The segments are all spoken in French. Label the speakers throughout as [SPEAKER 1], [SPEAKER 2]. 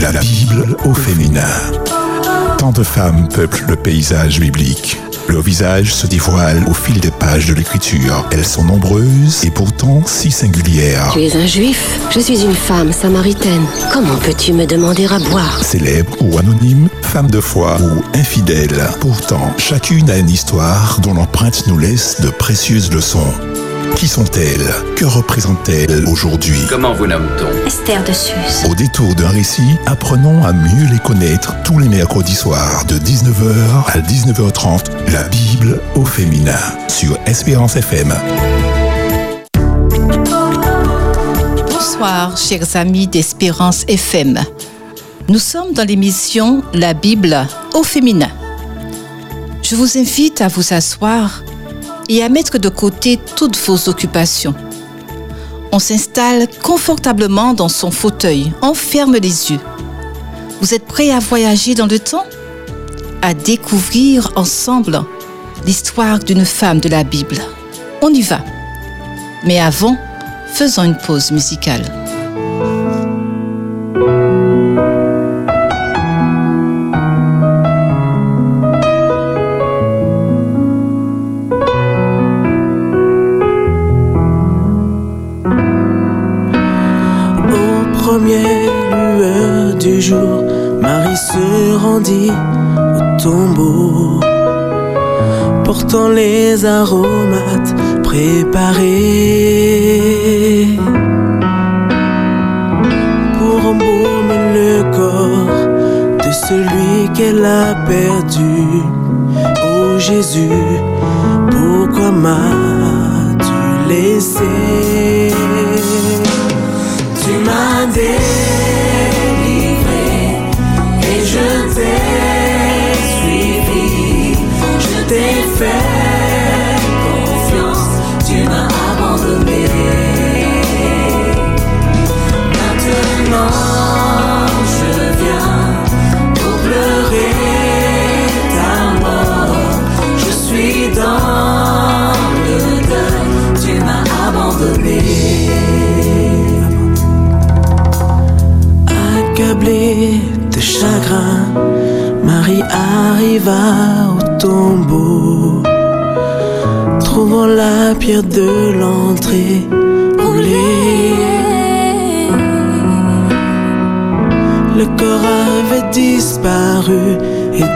[SPEAKER 1] La Bible au féminin. Tant de femmes peuplent le paysage biblique. Leur visage se dévoile au fil des pages de l'écriture. Elles sont nombreuses et pourtant si singulières.
[SPEAKER 2] Tu es un juif? Je suis une femme samaritaine. Comment peux-tu me demander à boire?
[SPEAKER 1] Célèbres ou anonymes, femmes de foi ou infidèles. Pourtant, chacune a une histoire dont l'empreinte nous laisse de précieuses leçons. Qui sont-elles? Que représentent-elles aujourd'hui?
[SPEAKER 3] Comment vous nomme-t-on?
[SPEAKER 4] Esther de Suze.
[SPEAKER 1] Au détour d'un récit, apprenons à mieux les connaître tous les mercredis soirs de 19h à 19h30. La Bible au féminin sur Espérance FM.
[SPEAKER 5] Bonsoir, chers amis d'Espérance FM. Nous sommes dans l'émission La Bible au féminin. Je vous invite à vous asseoir et à mettre de côté toutes vos occupations. On s'installe confortablement dans son fauteuil, on ferme les yeux. Vous êtes prêts à voyager dans le temps? À découvrir ensemble l'histoire d'une femme de la Bible. On y va. Mais avant, faisons une pause musicale.
[SPEAKER 6] Jour, Marie se rendit au tombeau, portant les aromates préparés pour embaumer le corps de celui qu'elle a perdu. Ô Jésus, pourquoi m'as-tu laissé? Tu m'as fail.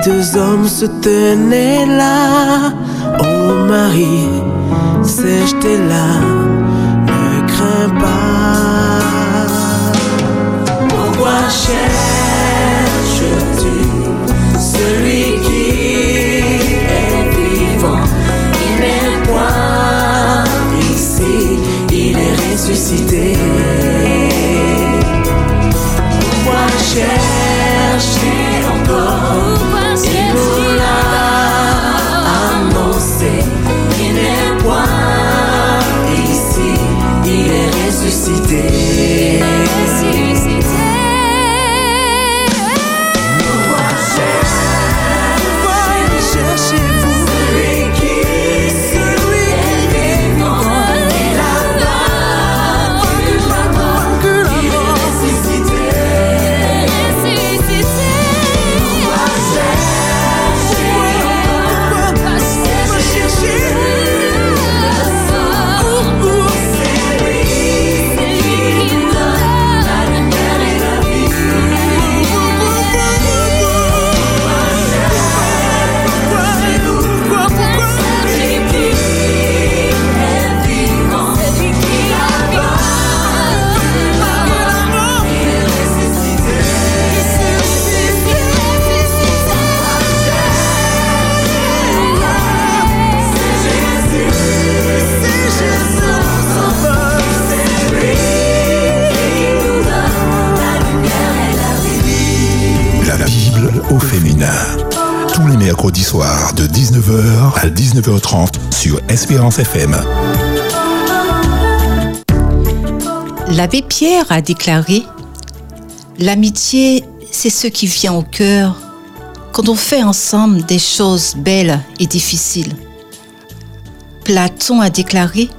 [SPEAKER 6] Deux hommes se tenaient là. Oh Marie, sèche tes larmes, ne crains pas. Pourquoi
[SPEAKER 1] Mercredis soirs de 19h à 19h30 sur Espérance FM.
[SPEAKER 5] L'abbé Pierre a déclaré L'amitié, c'est ce qui vient au cœur quand on fait ensemble des choses belles et difficiles. Platon a déclaré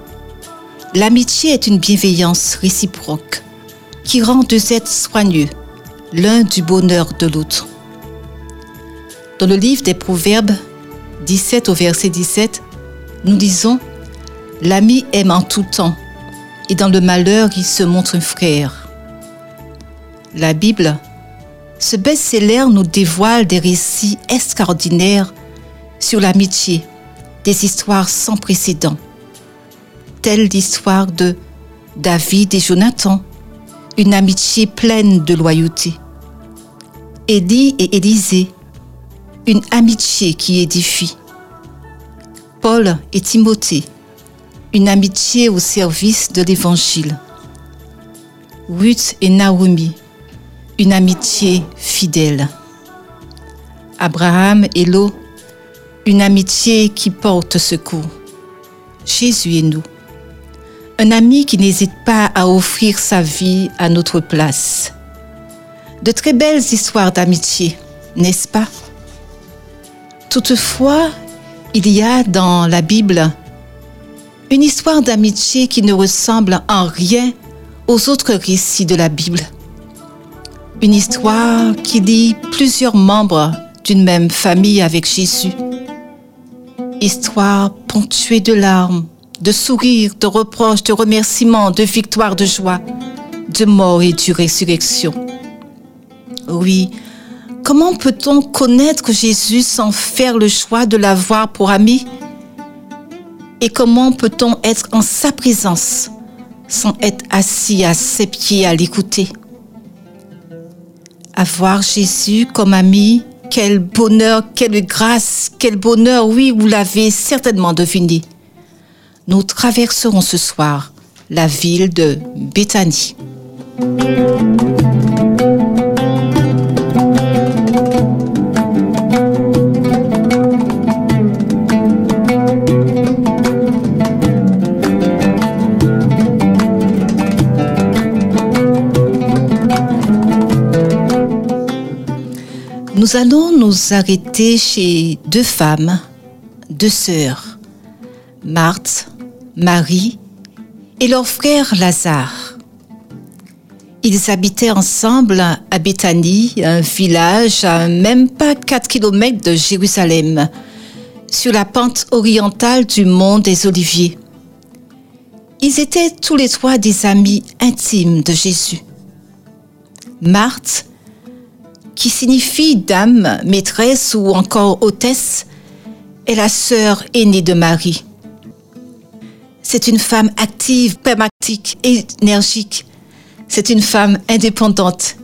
[SPEAKER 5] L'amitié est une bienveillance réciproque qui rend deux êtres soigneux, l'un du bonheur de l'autre. Dans le livre des Proverbes 17 au verset 17, nous disons L'ami aime en tout temps, et dans le malheur, il se montre un frère. La Bible, ce best-seller nous dévoile des récits extraordinaires sur l'amitié, des histoires sans précédent, telle l'histoire de David et Jonathan, une amitié pleine de loyauté. Élie et Élisée, une amitié qui édifie. Paul et Timothée, une amitié au service de l'Évangile. Ruth et Naomi, une amitié fidèle. Abraham et Lot, une amitié qui porte secours. Jésus et nous, un ami qui n'hésite pas à offrir sa vie à notre place. De très belles histoires d'amitié, n'est-ce pas? Toutefois, il y a dans la Bible une histoire d'amitié qui ne ressemble en rien aux autres récits de la Bible. Une histoire qui lie plusieurs membres d'une même famille avec Jésus. Histoire ponctuée de larmes, de sourires, de reproches, de remerciements, de victoires, de joie, de mort et de résurrection. Oui, comment peut-on connaître Jésus sans faire le choix de l'avoir pour ami? Et comment peut-on être en sa présence sans être assis à ses pieds à l'écouter? Avoir Jésus comme ami, quel bonheur, quelle grâce, quel bonheur, oui, vous l'avez certainement deviné. Nous traverserons ce soir la ville de Béthanie. Nous allons nous arrêter chez deux femmes, deux sœurs, Marthe, Marie et leur frère Lazare. Ils habitaient ensemble à Béthanie, un village à même pas 4 km de Jérusalem, sur la pente orientale du mont des Oliviers. Ils étaient tous les trois des amis intimes de Jésus. Marthe, qui signifie dame, maîtresse ou encore hôtesse, est la sœur aînée de Marie. C'est une femme active, pragmatique, énergique. C'est une femme indépendante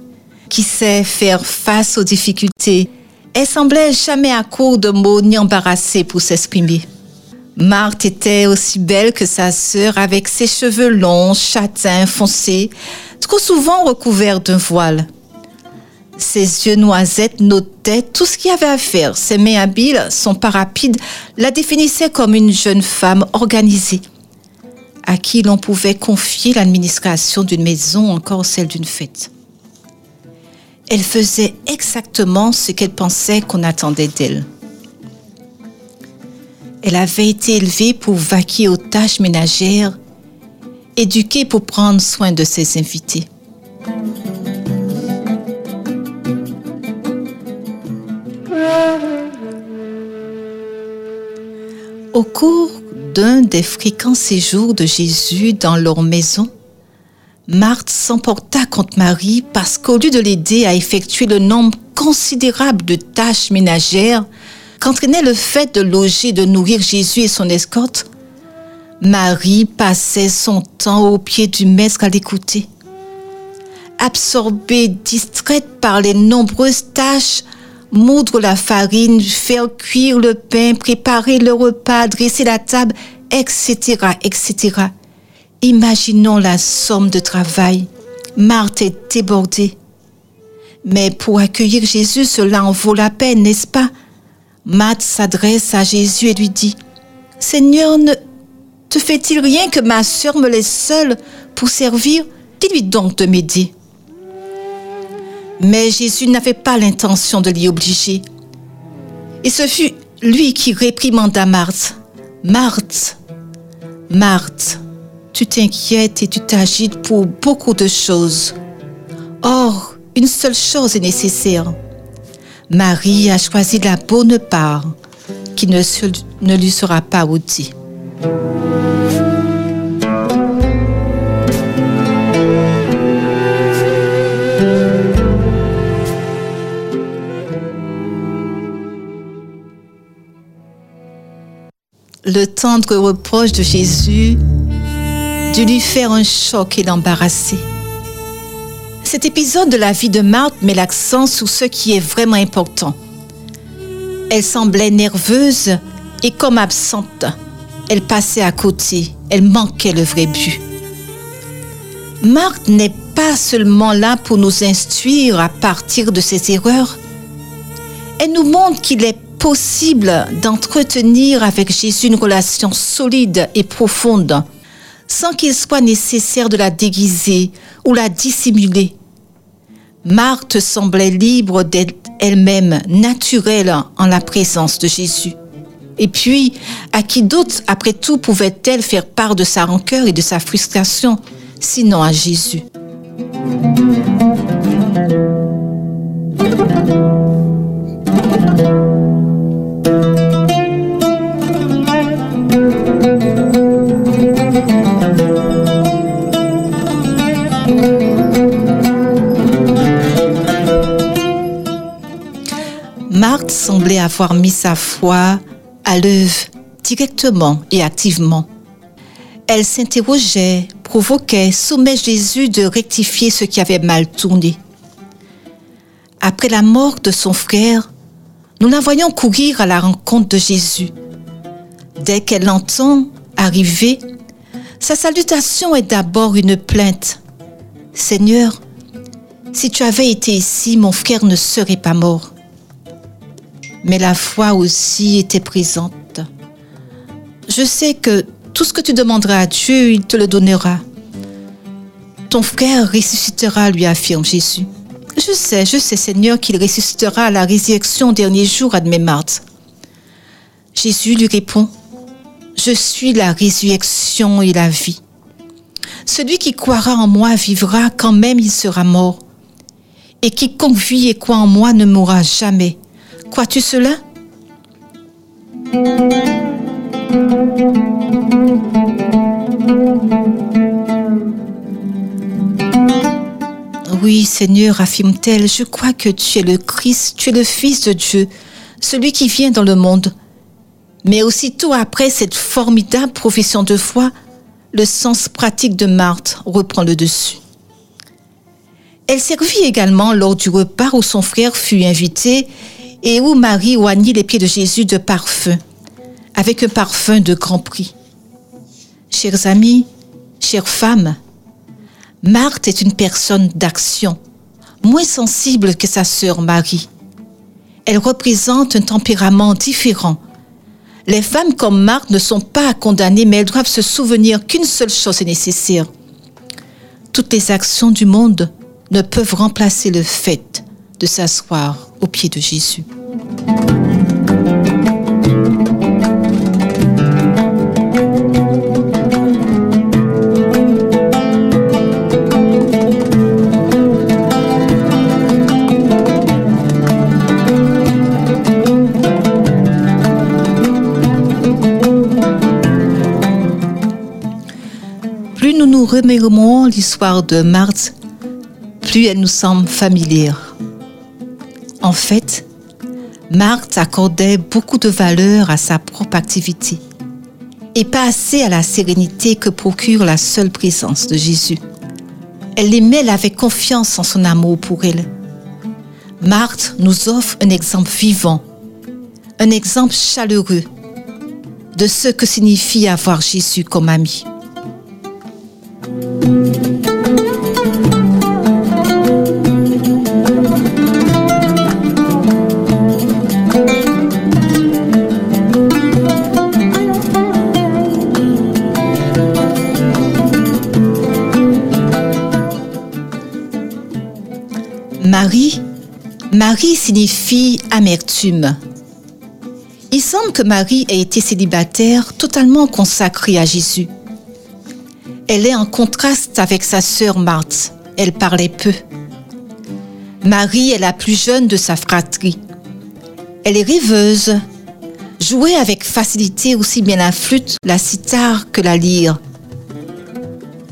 [SPEAKER 5] qui sait faire face aux difficultés. Elle semblait jamais à court de mots ni embarrassée pour s'exprimer. Marthe était aussi belle que sa sœur avec ses cheveux longs, châtains, foncés, trop souvent recouverts d'un voile. Ses yeux noisettes notaient tout ce qu'il y avait à faire. Ses mains habiles, son pas rapide, la définissaient comme une jeune femme organisée, à qui l'on pouvait confier l'administration d'une maison, encore celle d'une fête. Elle faisait exactement ce qu'elle pensait qu'on attendait d'elle. Elle avait été élevée pour vaquer aux tâches ménagères, éduquée pour prendre soin de ses invités. Au cours d'un des fréquents séjours de Jésus dans leur maison, Marthe s'emporta contre Marie parce qu'au lieu de l'aider à effectuer le nombre considérable de tâches ménagères qu'entraînait le fait de loger, de nourrir Jésus et son escorte, Marie passait son temps au pied du maître à l'écouter. Absorbée, distraite par les nombreuses tâches, moudre la farine, faire cuire le pain, préparer le repas, dresser la table, etc., etc. Imaginons la somme de travail. Marthe est débordée. Mais pour accueillir Jésus, cela en vaut la peine, n'est-ce pas? Marthe s'adresse à Jésus et lui dit, Seigneur, ne te fait-il rien que ma sœur me laisse seule pour servir? Dis-lui donc de m'aider. Mais Jésus n'avait pas l'intention de l'y obliger. Et ce fut lui qui réprimanda Marthe. Marthe, Marthe, tu t'inquiètes et tu t'agites pour beaucoup de choses. Or, une seule chose est nécessaire. Marie a choisi la bonne part qui ne, lui sera pas ôtée. Le tendre reproche de Jésus dut lui faire un choc et l'embarrasser. Cet épisode de la vie de Marthe met l'accent sur ce qui est vraiment important. Elle semblait nerveuse et comme absente. Elle passait à côté. Elle manquait le vrai but. Marthe n'est pas seulement là pour nous instruire à partir de ses erreurs. Elle nous montre qu'il est possible d'entretenir avec Jésus une relation solide et profonde sans qu'il soit nécessaire de la déguiser ou la dissimuler. Marthe semblait libre d'être elle-même, naturelle en la présence de Jésus. Et puis, à qui d'autre, après tout, pouvait-elle faire part de sa rancœur et de sa frustration, sinon à Jésus? Mis sa foi à l'œuvre directement et activement. Elle s'interrogeait, provoquait, soumet Jésus de rectifier ce qui avait mal tourné. Après la mort de son frère, nous la voyons courir à la rencontre de Jésus. Dès qu'elle l'entend arriver, sa salutation est d'abord une plainte. Seigneur, si tu avais été ici, mon frère ne serait pas mort mais la foi aussi était présente. Je sais que tout ce que tu demanderas à Dieu, il te le donnera. Ton frère ressuscitera, lui affirme Jésus. Je sais, je sais, Seigneur, qu'il ressuscitera à la résurrection au dernier jour, admet Marthe. Jésus lui répond, Je suis la résurrection et la vie. Celui qui croira en moi vivra quand même il sera mort. Et quiconque vit et croit en moi ne mourra jamais. Crois-tu cela? Oui, Seigneur, affirme-t-elle, je crois que tu es le Christ, tu es le Fils de Dieu, celui qui vient dans le monde. Mais aussitôt après cette formidable profession de foi, le sens pratique de Marthe reprend le dessus. Elle servit également lors du repas où son frère fut invité et où Marie oignit les pieds de Jésus de parfum, avec un parfum de grand prix. Chers amis, chères femmes, Marthe est une personne d'action, moins sensible que sa sœur Marie. Elle représente un tempérament différent. Les femmes comme Marthe ne sont pas condamnées, mais elles doivent se souvenir qu'une seule chose est nécessaire. Toutes les actions du monde ne peuvent remplacer le fait de s'asseoir aux pieds de Jésus. Plus nous nous remémorons l'histoire de Marthe, plus elle nous semble familière. En fait, Marthe accordait beaucoup de valeur à sa propre activité et pas assez à la sérénité que procure la seule présence de Jésus. Elle l'aimait, elle avait confiance en son amour pour elle. Marthe nous offre un exemple vivant, un exemple chaleureux de ce que signifie avoir Jésus comme ami. Marie, Marie signifie amertume. Il semble que Marie ait été célibataire totalement consacrée à Jésus. Elle est en contraste avec sa sœur Marthe. Elle parlait peu. Marie est la plus jeune de sa fratrie. Elle est rêveuse, jouait avec facilité aussi bien la flûte, la cithare que la lyre.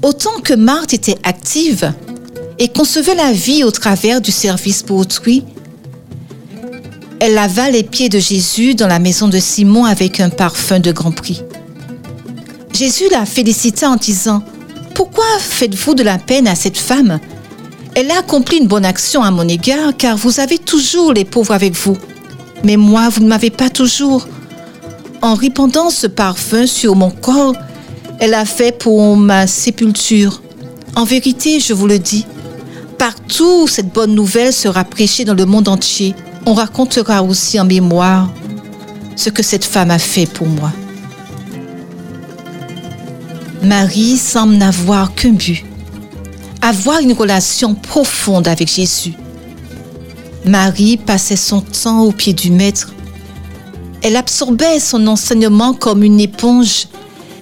[SPEAKER 5] Autant que Marthe était active et concevait la vie au travers du service pour autrui, elle lava les pieds de Jésus dans la maison de Simon avec un parfum de grand prix. Jésus la félicita en disant, Pourquoi faites-vous de la peine à cette femme? Elle a accompli une bonne action à mon égard, car vous avez toujours les pauvres avec vous. Mais moi, vous ne m'avez pas toujours. En répandant ce parfum sur mon corps, elle a fait pour ma sépulture. En vérité, je vous le dis, partout où cette bonne nouvelle sera prêchée dans le monde entier, on racontera aussi en mémoire ce que cette femme a fait pour moi. Marie semble n'avoir qu'un but, avoir une relation profonde avec Jésus. Marie passait son temps au pied du Maître. Elle absorbait son enseignement comme une éponge.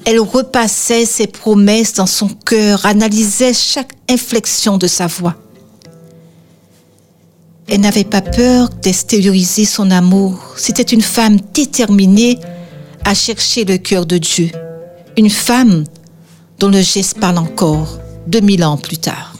[SPEAKER 5] Elle repassait ses promesses dans son cœur, analysait chaque inflexion de sa voix. Elle n'avait pas peur d'extérioriser son amour. C'était une femme déterminée à chercher le cœur de Dieu. Une femme dont le geste parle encore 2000 ans plus tard.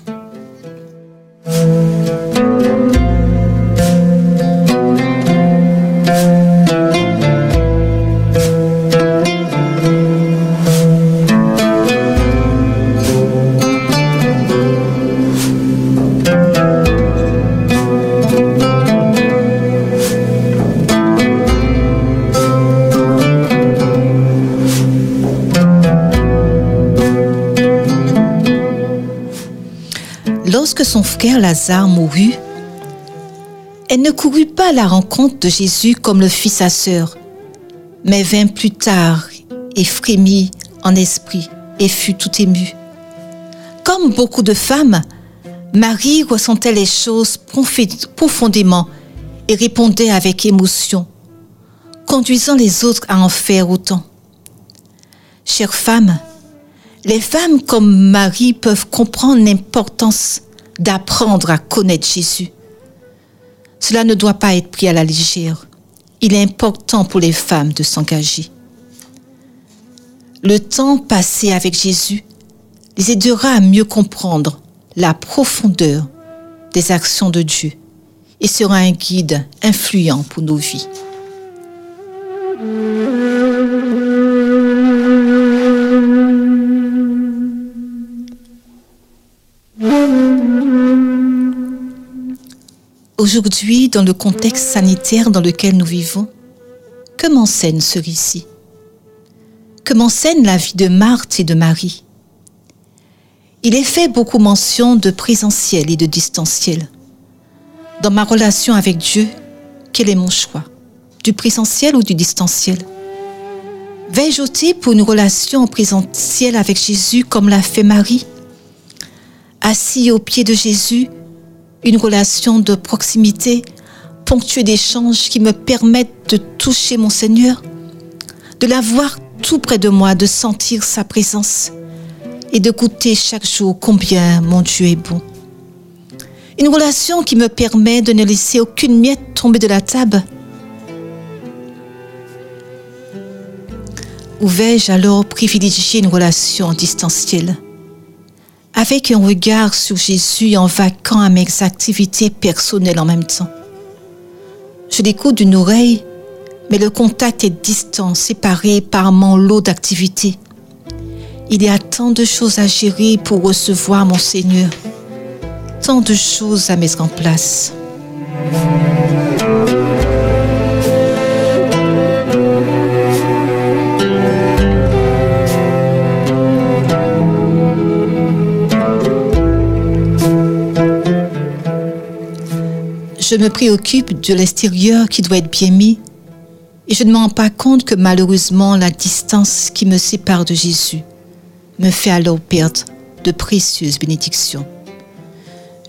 [SPEAKER 5] Lazare mourut, elle ne courut pas à la rencontre de Jésus comme le fit sa sœur, mais vint plus tard et frémit en esprit et fut tout émue. Comme beaucoup de femmes, Marie ressentait les choses profondément et répondait avec émotion, conduisant les autres à en faire autant. Chère femme, les femmes comme Marie peuvent comprendre l'importance d'apprendre à connaître Jésus. Cela ne doit pas être pris à la légère. Il est important pour les femmes de s'engager. Le temps passé avec Jésus les aidera à mieux comprendre la profondeur des actions de Dieu et sera un guide influent pour nos vies. Aujourd'hui, dans le contexte sanitaire dans lequel nous vivons, que m'enseigne ce récit Que m'enseigne la vie de Marthe et de Marie Il est fait beaucoup mention de présentiel et de distanciel. Dans ma relation avec Dieu, quel est mon choix? Du présentiel ou du distanciel? Vais-je opter pour une relation en présentiel avec Jésus comme l'a fait Marie? Assis au pied de Jésus, une relation de proximité, ponctuée d'échanges qui me permettent de toucher mon Seigneur, de l'avoir tout près de moi, de sentir sa présence et de goûter chaque jour combien mon Dieu est bon. Une relation qui me permet de ne laisser aucune miette tomber de la table. Ou vais-je alors privilégier une relation distancielle? Avec un regard sur Jésus en vaquant à mes activités personnelles en même temps. Je l'écoute d'une oreille, mais le contact est distant, séparé par mon lot d'activités. Il y a tant de choses à gérer pour recevoir mon Seigneur, tant de choses à mettre en place. Je me préoccupe de l'extérieur qui doit être bien mis et je ne me rends pas compte que malheureusement la distance qui me sépare de Jésus me fait alors perdre de précieuses bénédictions.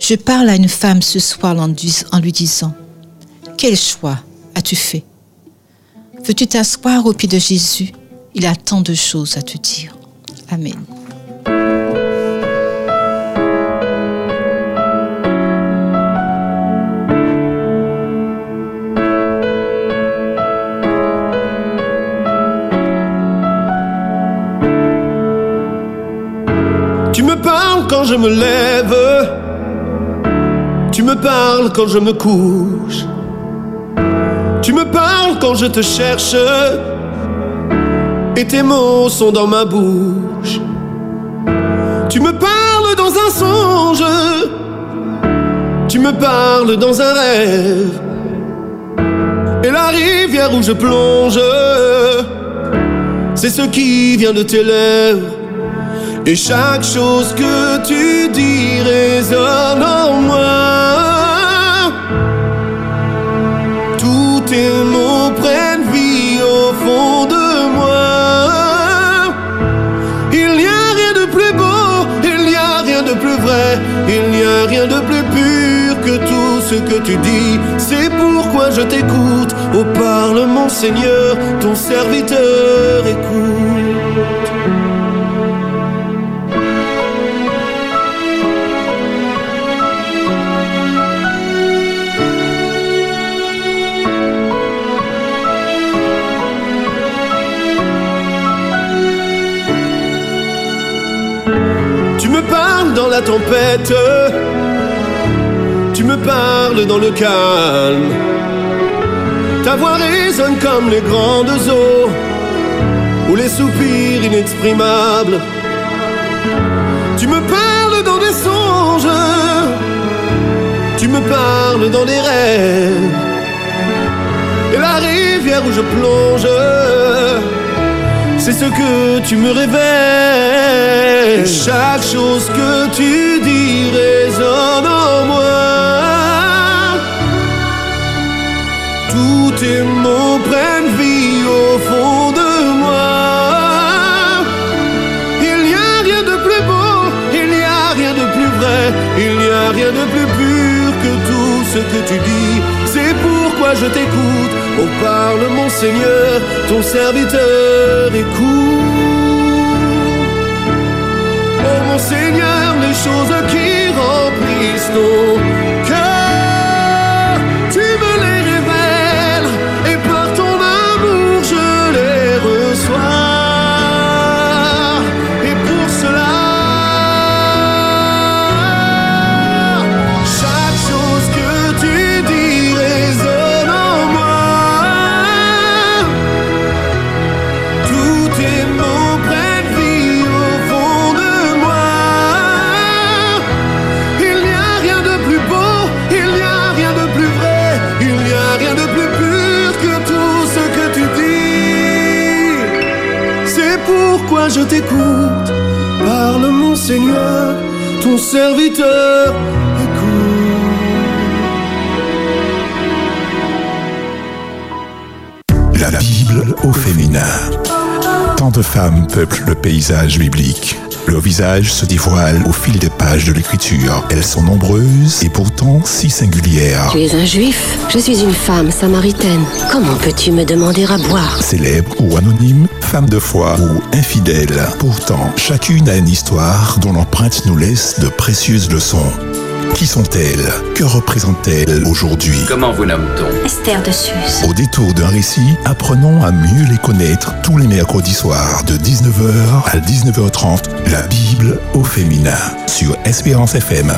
[SPEAKER 5] Je parle à une femme ce soir en lui disant, quel choix as-tu fait? Veux-tu t'asseoir au pied de Jésus? Il a tant de choses à te dire. Amen.
[SPEAKER 3] Je me lève. Tu me parles quand je me couche. Tu me parles quand je te cherche. Et tes mots sont dans ma bouche. Tu me parles dans un songe. Tu me parles dans un rêve. Et la rivière où je plonge, c'est ce qui vient de tes lèvres. Et chaque chose que tu dis résonne en moi. Tous tes mots prennent vie au fond de moi. Il n'y a rien de plus beau, il n'y a rien de plus vrai, il n'y a rien de plus pur que tout ce que tu dis. C'est pourquoi je t'écoute. Oh, parle mon Seigneur, ton serviteur écoute. Dans la tempête, tu me parles dans le calme. Ta voix résonne comme les grandes eaux ou les soupirs inexprimables. Tu me parles dans des songes, tu me parles dans des rêves. Et la rivière où je plonge, c'est ce que tu me révèles. Chaque chose que tu dis résonne en moi. Tous tes mots prennent vie au fond de moi. Il n'y a rien de plus beau, il n'y a rien de plus vrai, il n'y a rien de plus pur que tout ce que tu dis. Je t'écoute. Oh, parle mon Seigneur, ton serviteur écoute. Oh mon Seigneur, les choses qui remplissent ton
[SPEAKER 1] au féminin. Tant de femmes peuplent le paysage biblique. Leur visage se dévoile au fil des pages de l'écriture. Elles sont nombreuses et pourtant si singulières.
[SPEAKER 2] Tu es un juif? Je suis une femme samaritaine. Comment peux-tu me demander à boire?
[SPEAKER 1] Célèbres ou anonymes, femmes de foi ou infidèles. Pourtant, chacune a une histoire dont l'empreinte nous laisse de précieuses leçons. Qui sont-elles? Que représentent-elles aujourd'hui?
[SPEAKER 4] Comment vous nomme-t-on?
[SPEAKER 7] Esther de Suse.
[SPEAKER 1] Au détour d'un récit, apprenons à mieux les connaître tous les mercredis soirs de 19h à 19h30. La Bible au féminin sur Espérance FM.